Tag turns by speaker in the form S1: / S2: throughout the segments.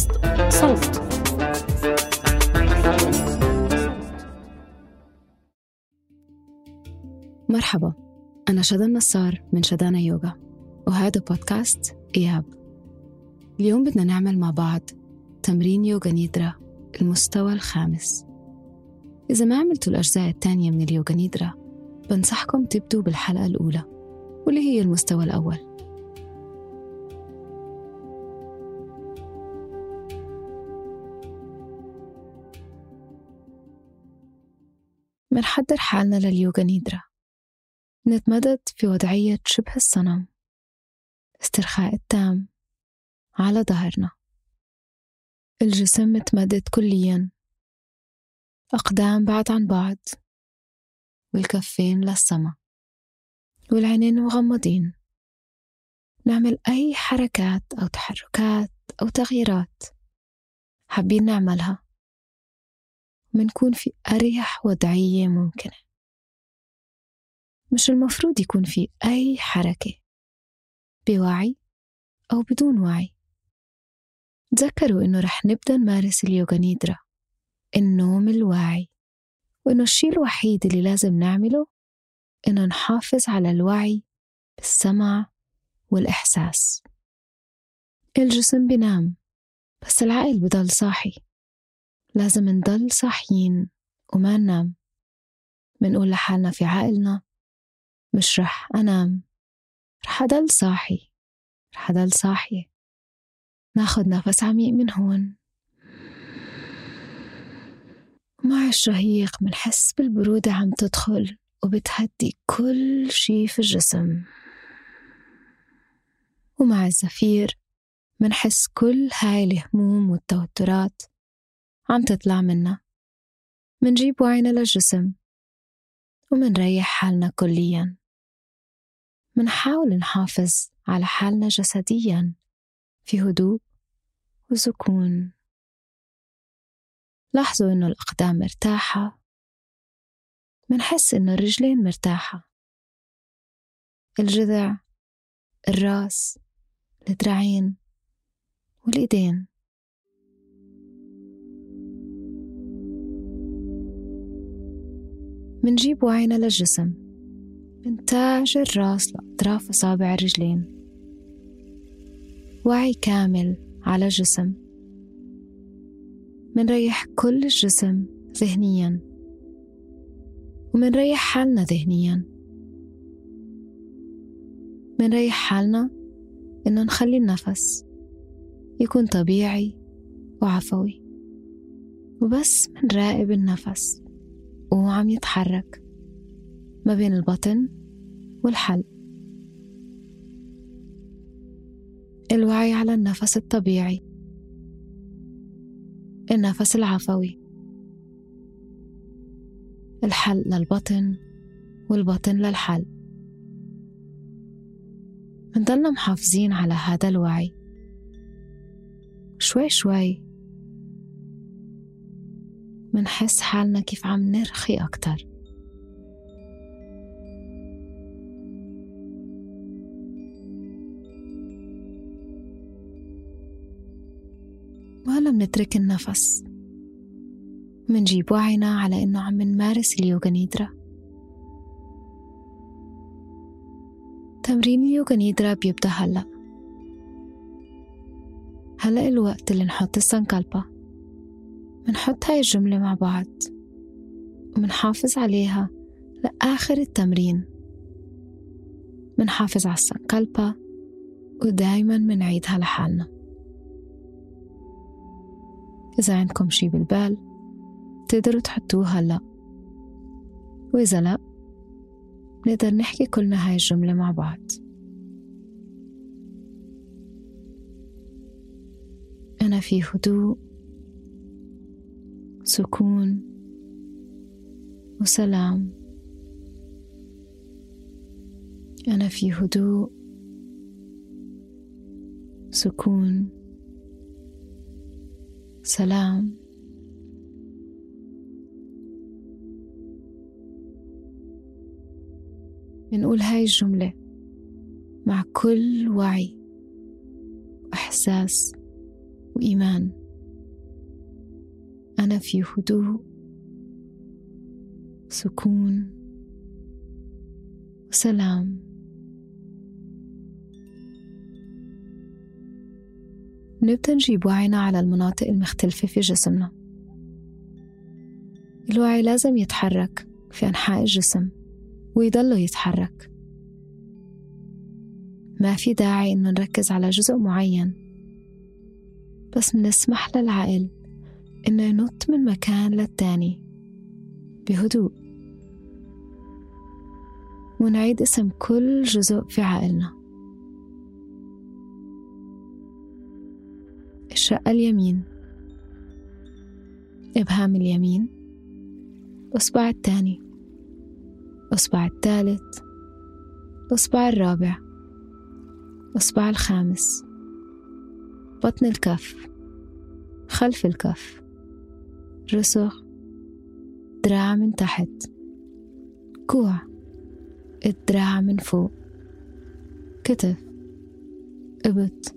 S1: بودكاست صوت. مرحبا أنا شذى النصار من شذانا يوغا وهذا بودكاست إياب. اليوم بدنا نعمل مع بعض تمرين يوغا نيدرا المستوى الخامس. إذا ما عملتوا الأجزاء الثانية من اليوغا نيدرا بنصحكم تبدوا بالحلقة الأولى واللي هي المستوى الأول. منحضر حالنا لليوغا نيدرا. نتمدد في وضعية شبه الصنم. استرخاء التام على ظهرنا. الجسم متمدد كليا. أقدام بعد عن بعض. والكفين للسما والعينين مغمضين. نعمل أي حركات أو تحركات أو تغييرات حابين نعملها. منكون في أريح وضعية ممكنة. مش المفروض يكون في أي حركة. بوعي أو بدون وعي. تذكروا إنه رح نبدأ نمارس اليوغا نيدرا النوم الواعي. وإنه الشيء الوحيد اللي لازم نعمله إنه نحافظ على الوعي بالسمع والإحساس. الجسم بينام بس العقل بضل صاحي. لازم نضل صاحيين وما ننام. منقول لحالنا في عقلنا مش رح أنام رح أضل صاحي رح أضل صاحية. ناخد نفس عميق من هون. ومع الشهيق منحس بالبرودة عم تدخل وبتهدي كل شي في الجسم. ومع الزفير منحس كل هاي الهموم والتوترات. عم تطلع منا. منجيب وعينا للجسم. ومنريح حالنا كليا. منحاول نحافظ على حالنا جسديا. في هدوء وسكون. لاحظوا إنه الأقدام مرتاحة. منحس إنه الرجلين مرتاحة. الجذع الراس الذراعين والإيدين. منجيب وعينا للجسم. من تاج الراس لأطراف أصابع الرجلين. وعي كامل على الجسم. منريح كل الجسم ذهنيا. ومنريح حالنا ذهنيا. منريح حالنا إنه نخلي النفس يكون طبيعي وعفوي. وبس منراقب النفس. وهو عم يتحرك ما بين البطن والحلق. الوعي على النفس الطبيعي النفس العفوي. الحلق للبطن والبطن للحلق منضلنا محافظين على هذا الوعي شوي شوي منحس حالنا كيف عم نرخي أكتر. وهلا منترك النفس. منجيب وعينا على إنه عم نمارس اليوغا نيدرا تمرين اليوغا نيدرا بيبدأ هلأ. هلأ الوقت اللي نحط السنكالبا. منحط هاي الجملة مع بعض ومنحافظ عليها لآخر التمرين. منحافظ على السنكالبا ودايما منعيدها لحالنا. إذا عندكم شي بالبال تقدروا تحطوه هلأ. وإذا لأ نقدر نحكي كلنا هاي الجملة مع بعض. أنا في هدوء سكون وسلام. أنا في هدوء سكون سلام. بنقول هاي الجملة مع كل وعي وإحساس وإيمان. أنا في هدوء سكون وسلام. نبدأ نجيب وعينا على المناطق المختلفة في جسمنا. الوعي لازم يتحرك في أنحاء الجسم ويضله يتحرك. ما في داعي إنه نركز على جزء معين بس منسمح للعقل إنه ينط من مكان للتاني. بهدوء. ونعيد اسم كل جزء في عقلنا الشقة اليمين. إبهام اليمين. الأصبع الثاني. الأصبع الثالث. الأصبع الرابع. الأصبع الخامس. بطن الكف. خلف الكف. رسغ دراع من تحت. كوع. الدراع من فوق. كتف. إبط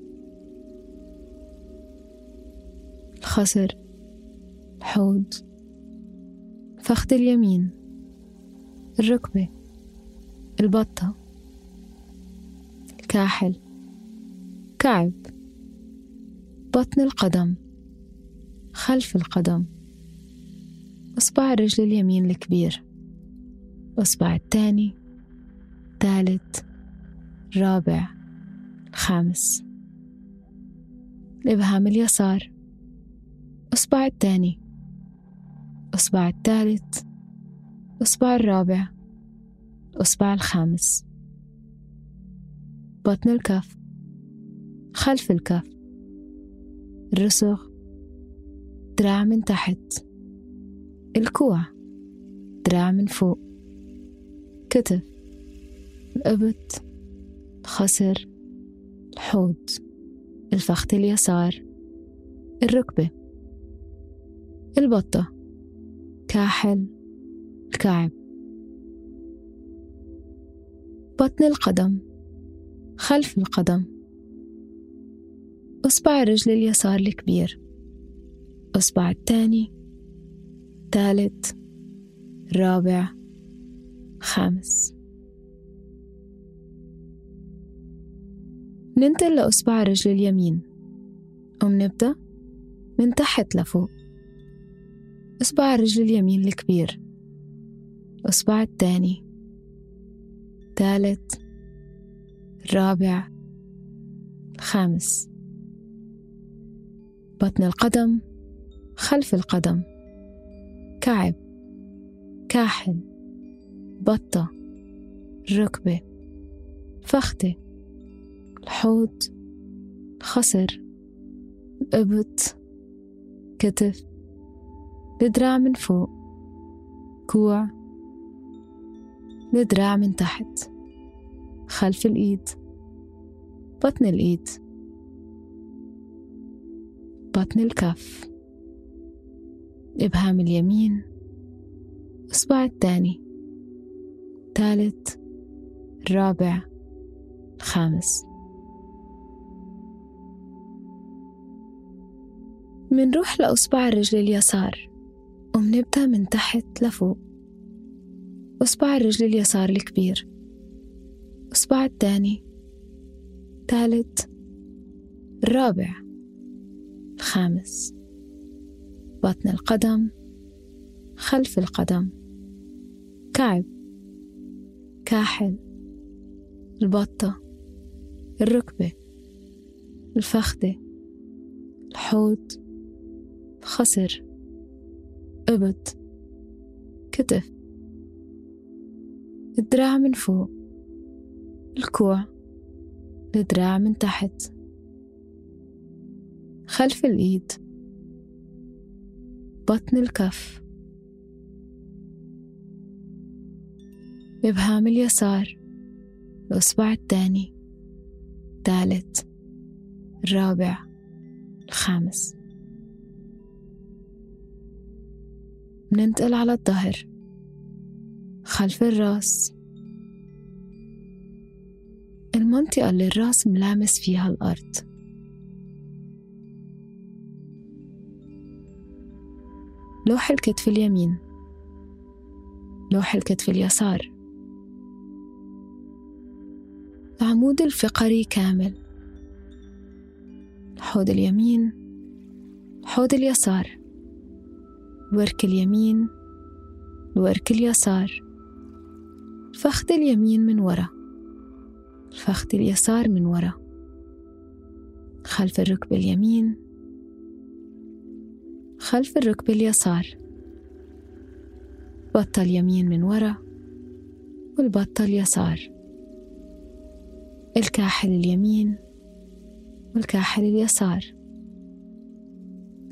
S1: الخصر الحوض فخذ اليمين. الركبة. البطة. الكاحل كعب. بطن القدم. خلف القدم. إصبع الرجل اليمين الكبير الإصبع الثاني الثالث الرابع الخامس. الإبهام اليسار إصبع الثاني إصبع الثالث إصبع الرابع الإصبع الخامس. بطن الكف خلف الكف. الرسغ دراع من تحت. الكوع. دراع من فوق. كتف. الإبط. الخصر الحوض. الفخذ اليسار. الركبة. البطة. كاحل. الكعب. بطن القدم. خلف القدم. إصبع الرجل اليسار الكبير. إصبع الثاني. ثالث رابع خامس. ننتقل لأصبع الرجل اليمين. ومنبدأ من تحت لفوق. إصبع الرجل اليمين الكبير. إصبع الثاني. ثالث الرابع الخامس بطن القدم خلف القدم. كعب كاحل بطة ركبة فخدة الحوض الخصر الإبط كتف الدراع من فوق كوع الدراع من تحت خلف الإيد بطن الإيد بطن الكف. إبهام اليمين. إصبع الثاني. ثالث الرابع. الخامس. منروح لأصبع الرجل اليسار. ومنبدأ من تحت لفوق. أصبع الرجل اليسار الكبير. الإصبع الثاني. الثالث. الرابع. الخامس. بطن القدم خلف القدم كعب كاحل البطة الركبة الفخدة الحوض الخصر إبط كتف الدراع من فوق الكوع الدراع من تحت خلف الإيد. بطن الكف. إبهام اليسار. الأصبع الثاني. الثالث. الرابع. الخامس. بننتقل على الظهر. خلف الراس. المنطقة اللي الراس ملامس فيها الأرض. لوح الكتف اليمين. لوح الكتف اليسار. العمود الفقري كامل. الحوض اليمين. الحوض اليسار. الورك اليمين. الورك اليسار. الفخذ اليمين من ورا. الفخذ اليسار من ورا. خلف الركبة اليمين. خلف الركبة اليسار. بطة اليمين من ورا والبطة اليسار الكاحل اليمين والكاحل اليسار.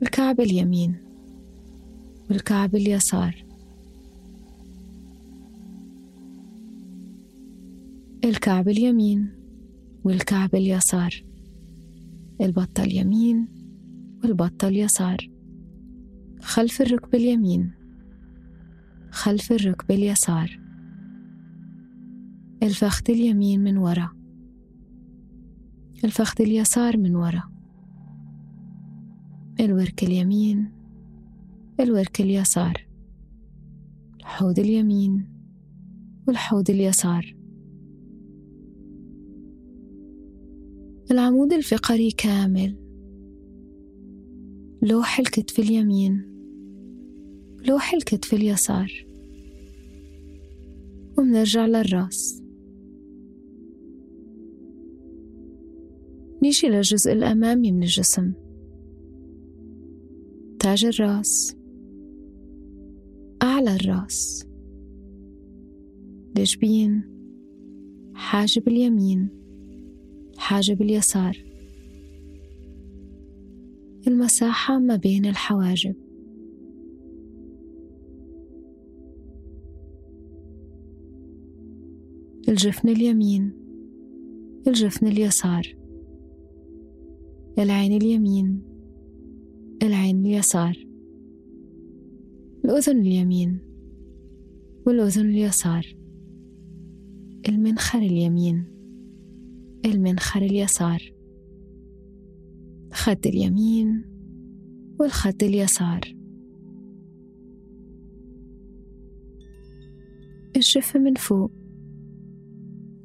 S1: الكعب اليمين والكعب اليسار. الكعب اليمين والكعب اليسار. البطة اليمين والبطة اليسار خلف الركبة اليمين خلف الركبة اليسار. الفخذ اليمين من ورا الفخذ اليسار من ورا. الورك اليمين الورك اليسار. الحوض اليمين والحوض اليسار. العمود الفقري كامل. لوح الكتف اليمين. لوح الكتف اليسار. ومنرجع للراس. نيجي للجزء الأمامي من الجسم. تاج الراس. أعلى الراس. الجبين حاجب اليمين. حاجب اليسار. المساحة ما بين الحواجب. الجفن اليمين الجفن اليسار. العين اليمين العين اليسار. الأذن اليمين والأذن اليسار. المنخر اليمين المنخر اليسار. الخد اليمين والخد اليسار. الشفة من فوق.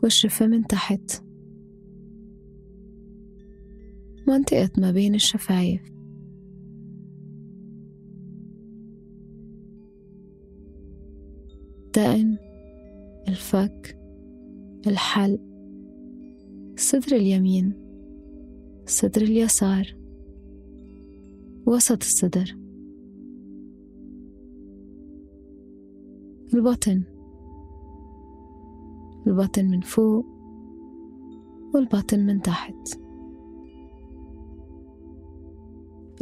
S1: والشفة من تحت. منطقة ما بين الشفايف. الدقن الفك الحلق الصدر اليمين الصدر اليسار وسط الصدر. البطن. البطن من فوق والبطن من تحت.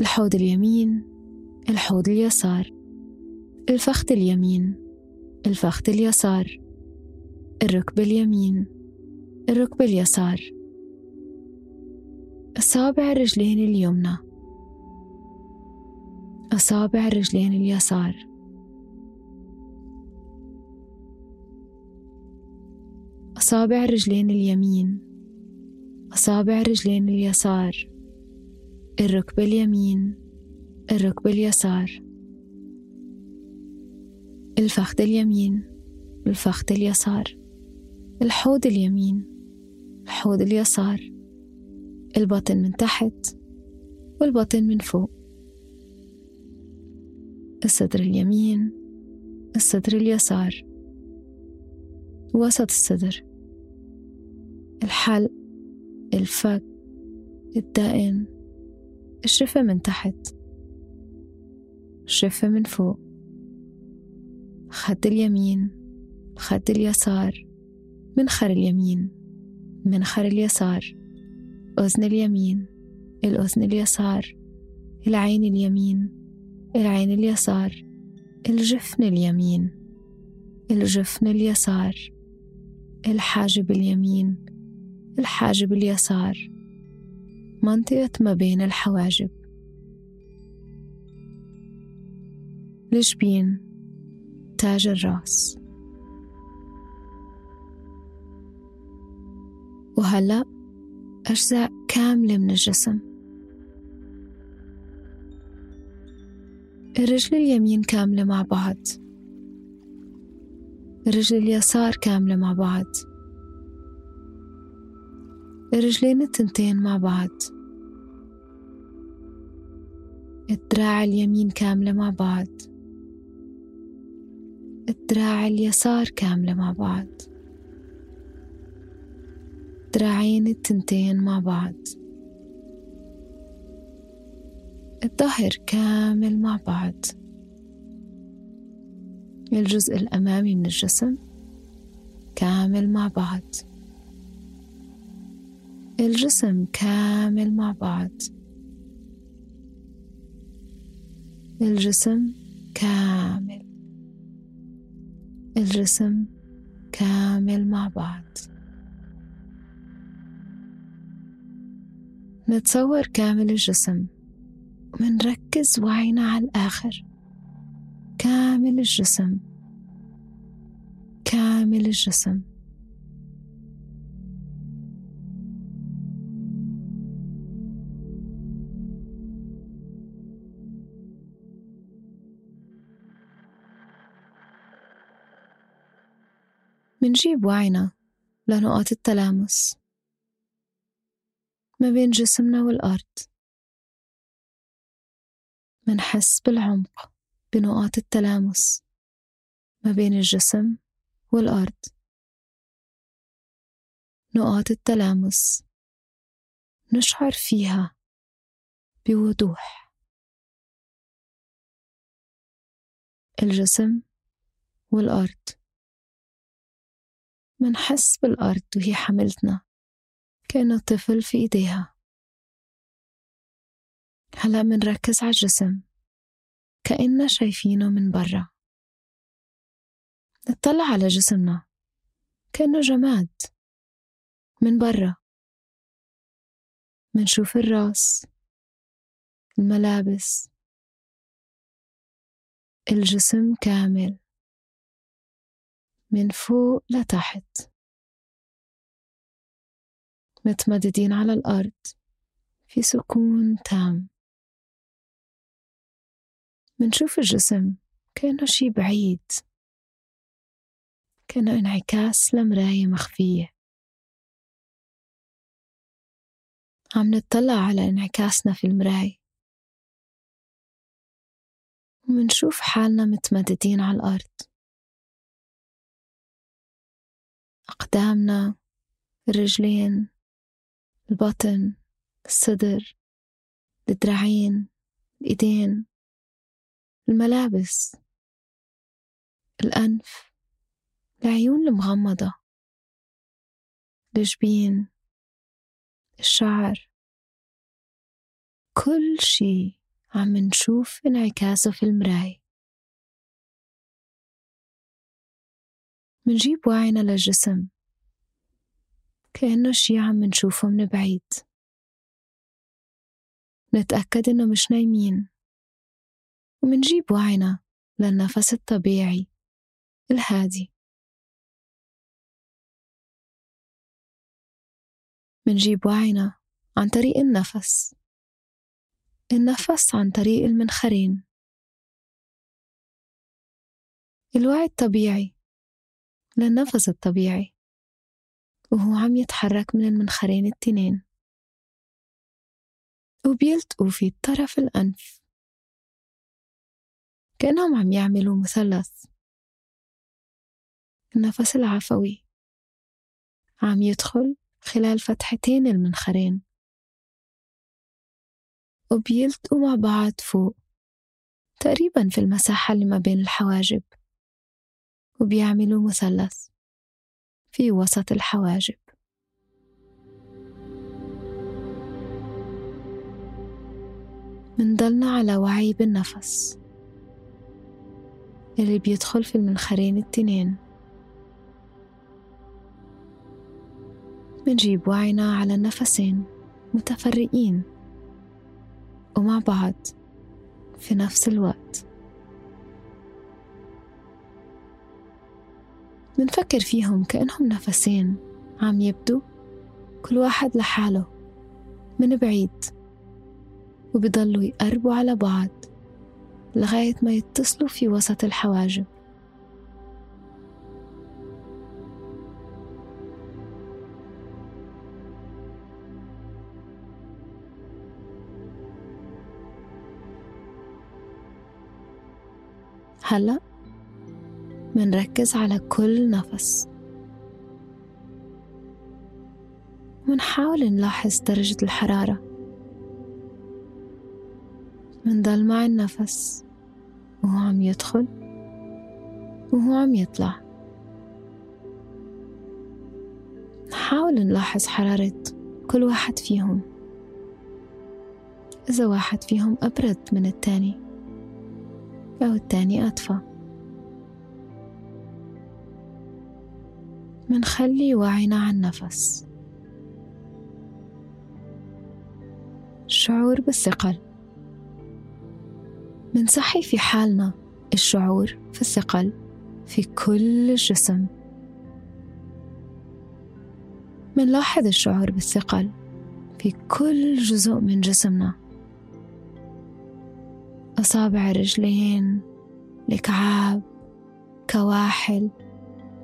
S1: الحوض اليمين الحوض اليسار. الفخذ اليمين الفخذ اليسار. الركبة اليمين الركبة اليسار. أصابع الرجلين اليمنى. أصابع الرجلين اليسار. أصابع الرجلين اليمين أصابع الرجلين اليسار الركبة اليمين الركبة اليسار. الفخذ اليمين الفخذ اليسار. الحوض اليمين الحوض اليسار. البطن من تحت والبطن من فوق. الصدر اليمين الصدر اليسار. وسط الصدر. الحلق الفك الدقن الشفة من تحت الشفة من فوق خد اليمين خد اليسار منخر اليمين منخر اليسار أذن اليمين الأذن اليسار العين اليمين العين اليسار الجفن اليمين الجفن اليسار الحاجب اليمين الحاجب اليسار. منطقة ما بين الحواجب. الجبين تاج الراس. وهلأ أجزاء كاملة من الجسم. الرجل اليمين كاملة مع بعض. الرجل اليسار كاملة مع بعض. الرجلين التنتين مع بعض. الدراع اليمين كاملة مع بعض. الدراع اليسار كاملة مع بعض. دراعين التنتين مع بعض. الظهر كامل مع بعض. الجزء الأمامي من الجسم كامل مع بعض. الجسم كامل مع بعض. الجسم كامل. الجسم كامل مع بعض. نتصور كامل الجسم. ومنركز وعينا على الآخر. كامل الجسم. كامل الجسم. منجيب وعينا لنقاط التلامس ما بين جسمنا والأرض. منحس بالعمق بنقاط التلامس ما بين الجسم والأرض. نقاط التلامس نشعر فيها بوضوح. الجسم والأرض. منحس بالأرض وهي حملتنا. كأنه طفل في إيديها. هلأ منركز على الجسم. كأننا شايفينه من برا. نطلع على جسمنا. كأنه جماد. من برا. منشوف الراس. الملابس. الجسم كامل. من فوق لتحت. متمددين على الأرض في سكون تام. منشوف الجسم كأنه شي بعيد. كأنه انعكاس لمراية مخفية. عم نطلع على انعكاسنا في المراية. ومنشوف حالنا متمددين على الأرض. أقدامنا الرجلين البطن الصدر الدراعين الإيدين الملابس الأنف العيون المغمضة الجبين الشعر. كل شي عم نشوف انعكاسه في المراية. منجيب وعينا للجسم. كأنه شي عم نشوفه من بعيد. نتأكد إنه مش نايمين. ومنجيب وعينا للنفس الطبيعي الهادي. منجيب وعينا عن طريق النفس. النفس عن طريق المنخرين. الوعي الطبيعي للنفس الطبيعي. وهو عم يتحرك من المنخرين التنين. وبيلتقوا في طرف الأنف. كأنهم عم يعملوا مثلث. النفس العفوي. عم يدخل خلال فتحتين المنخرين. وبيلتقوا مع بعض فوق. تقريبا في المساحة اللي ما بين الحواجب. وبيعملوا مثلث في وسط الحواجب. منضلنا على وعي بالنفس اللي بيدخل في المنخرين التنين. منجيب وعينا على النفسين متفرقين ومع بعض في نفس الوقت. منفكر فيهم كأنهم نفسين عم يبدو كل واحد لحاله من بعيد وبيضلوا يقربوا على بعض لغاية ما يتصلوا في وسط الحواجب. هلأ؟ منركز على كل نفس. ونحاول نلاحظ درجة الحرارة منضل مع النفس. وهو عم يدخل وهو عم يطلع. نحاول نلاحظ حرارة كل واحد فيهم. إذا واحد فيهم أبرد من التاني أو التاني أطفى. منخلي وعينا على النفس الشعور بالثقل. منصحي في حالنا الشعور في الثقل في كل الجسم. منلاحظ الشعور بالثقل في كل جزء من جسمنا. أصابع الرجلين الكعاب كواحل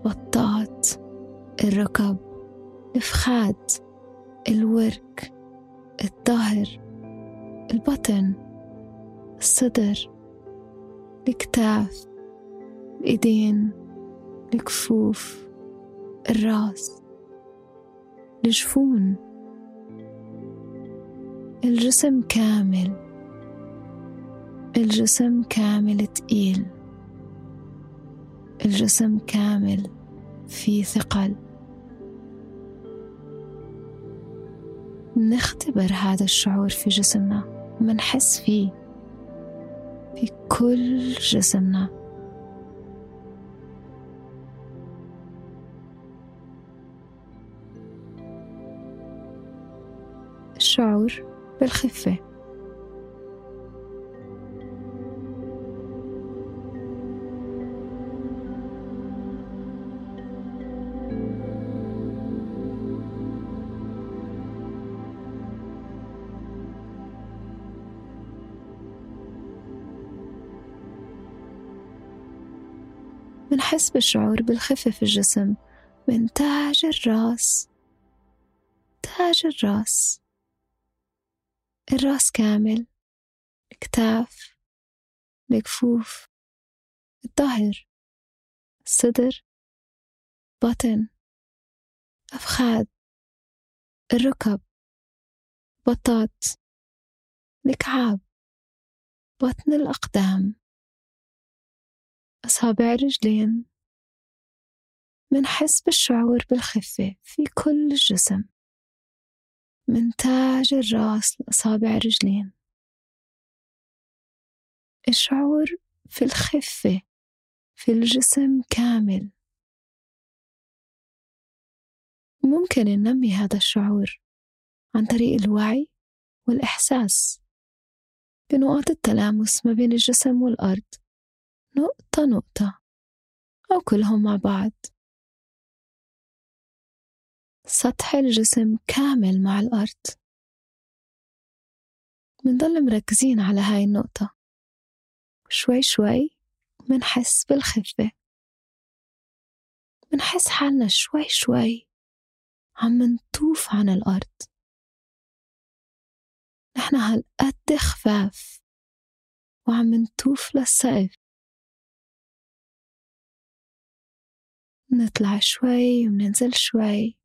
S1: بطات الركب الفخاد الورك الظهر البطن الصدر الكتاف الإيدين الكفوف الراس الجفون الجسم كامل الجسم كامل تقيل الجسم كامل في ثقل. نختبر هذا الشعور في جسمنا منحس فيه في كل جسمنا. الشعور بالخفة. منحس بالشعور بالخفة في الجسم من تاج الراس. تاج الراس. الراس كامل. الكتاف. الكفوف. الظهر. الصدر. بطن أفخاذ الركب. بطات الكعاب. بطن الأقدام. أصابع الرجلين منحس بالشعور بالخفة في كل الجسم. من تاج الراس لأصابع الرجلين الشعور في الخفة في الجسم كامل. ممكن ننمي هذا الشعور عن طريق الوعي والإحساس بنقاط التلامس ما بين الجسم والأرض. نقطة نقطة. أو كلهم مع بعض. سطح الجسم كامل مع الأرض. منضل مركزين على هاي النقطة. شوي شوي منحس بالخفة. منحس حالنا شوي شوي عم منطوف عن الأرض. نحن هالقد خفاف وعم منطوف للسقف. نطلع شوي ومننزل شوي.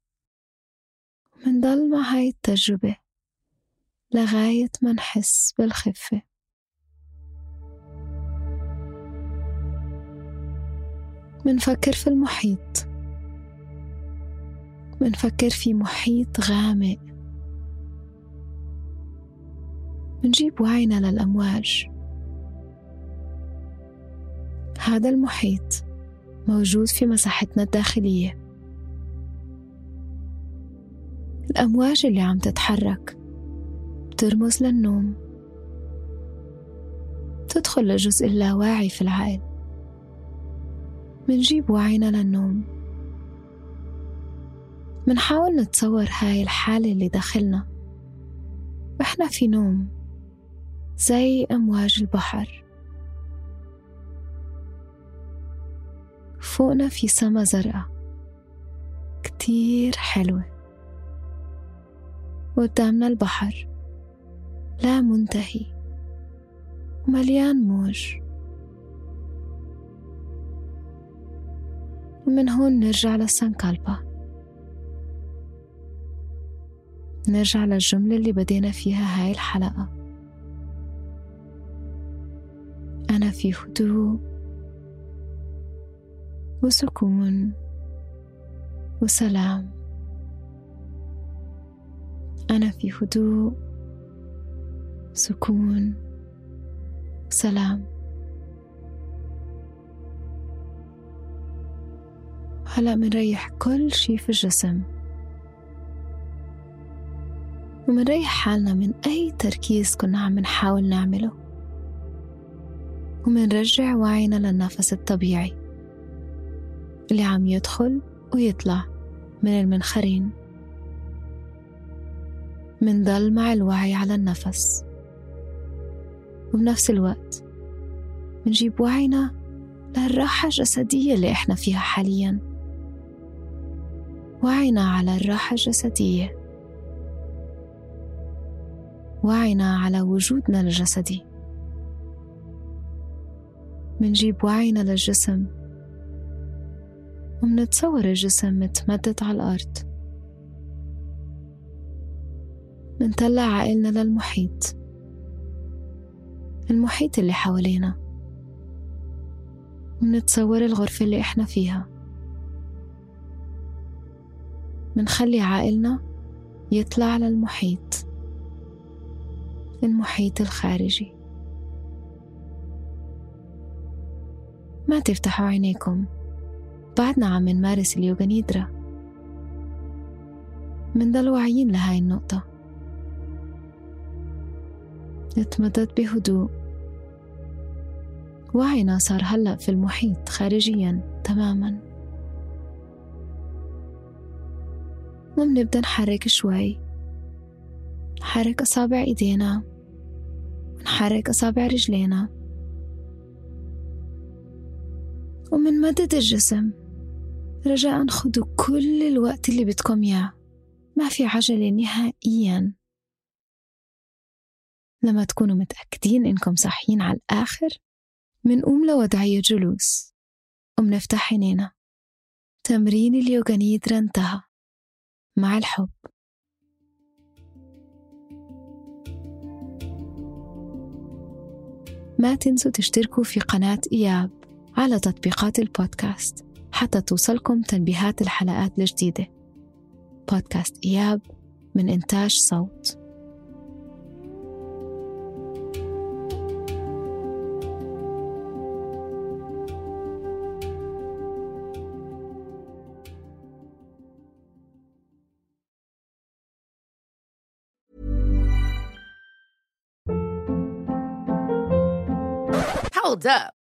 S1: ومنضل مع هاي التجربة لغاية ما نحس بالخفة. منفكر في المحيط. منفكر في محيط غامق. منجيب وعينا للأمواج. هذا المحيط. موجود في مساحتنا الداخلية. الأمواج اللي عم تتحرك. بترمز للنوم. تدخل للجزء اللاواعي في العقل. منجيب وعينا للنوم. منحاول نتصور هاي الحالة اللي داخلنا. وإحنا في نوم. زي أمواج البحر. فوقنا في سما زرقاء. كتير حلوة. وقدامنا البحر. لا منتهي. ومليان موج. ومن هون نرجع للسنكالبا نرجع للجملة اللي بدينا فيها هاي الحلقة. أنا في هدوء. وسكون وسلام. أنا في هدوء سكون سلام. هلأ منريح كل شي في الجسم. ومنريح حالنا من أي تركيز كنا عم نحاول نعمله. ومنرجع وعينا للنفس الطبيعي. اللي عم يدخل ويطلع من المنخرين. منضل مع الوعي على النفس. وبنفس الوقت منجيب وعينا للراحة الجسدية اللي إحنا فيها حاليا. وعينا على الراحة الجسدية. وعينا على وجودنا الجسدي. منجيب وعينا للجسم. ومنتصور الجسم متمدد على الأرض. منطلع عقلنا للمحيط. المحيط اللي حوالينا. ومنتصور الغرفة اللي إحنا فيها. منخلي عقلنا يطلع للمحيط. المحيط الخارجي. ما تفتحوا عينيكم. بعدنا عم نمارس اليوغا نيدرا. منضل واعيين لهاي النقطة. نتمدد بهدوء. وعينا صار هلأ في المحيط خارجيا تماما. ومنبدأ نحرك شوي. نحرك أصابع إيدينا. ونحرك أصابع رجلينا. ومنمدد الجسم. رجاء خدوا كل الوقت اللي بدكم إياه. ما في عجلة نهائيا. لما تكونوا متأكدين إنكم صحيين على الآخر منقوم لوضعية جلوس. ومنفتح عينينا. تمرين اليوغا نيدرا انتهى مع الحب. ما تنسوا تشتركوا في قناة إياب على تطبيقات البودكاست. حتى توصلكم تنبيهات الحلقات الجديدة بودكاست إياب من إنتاج صوت
S2: Hold up.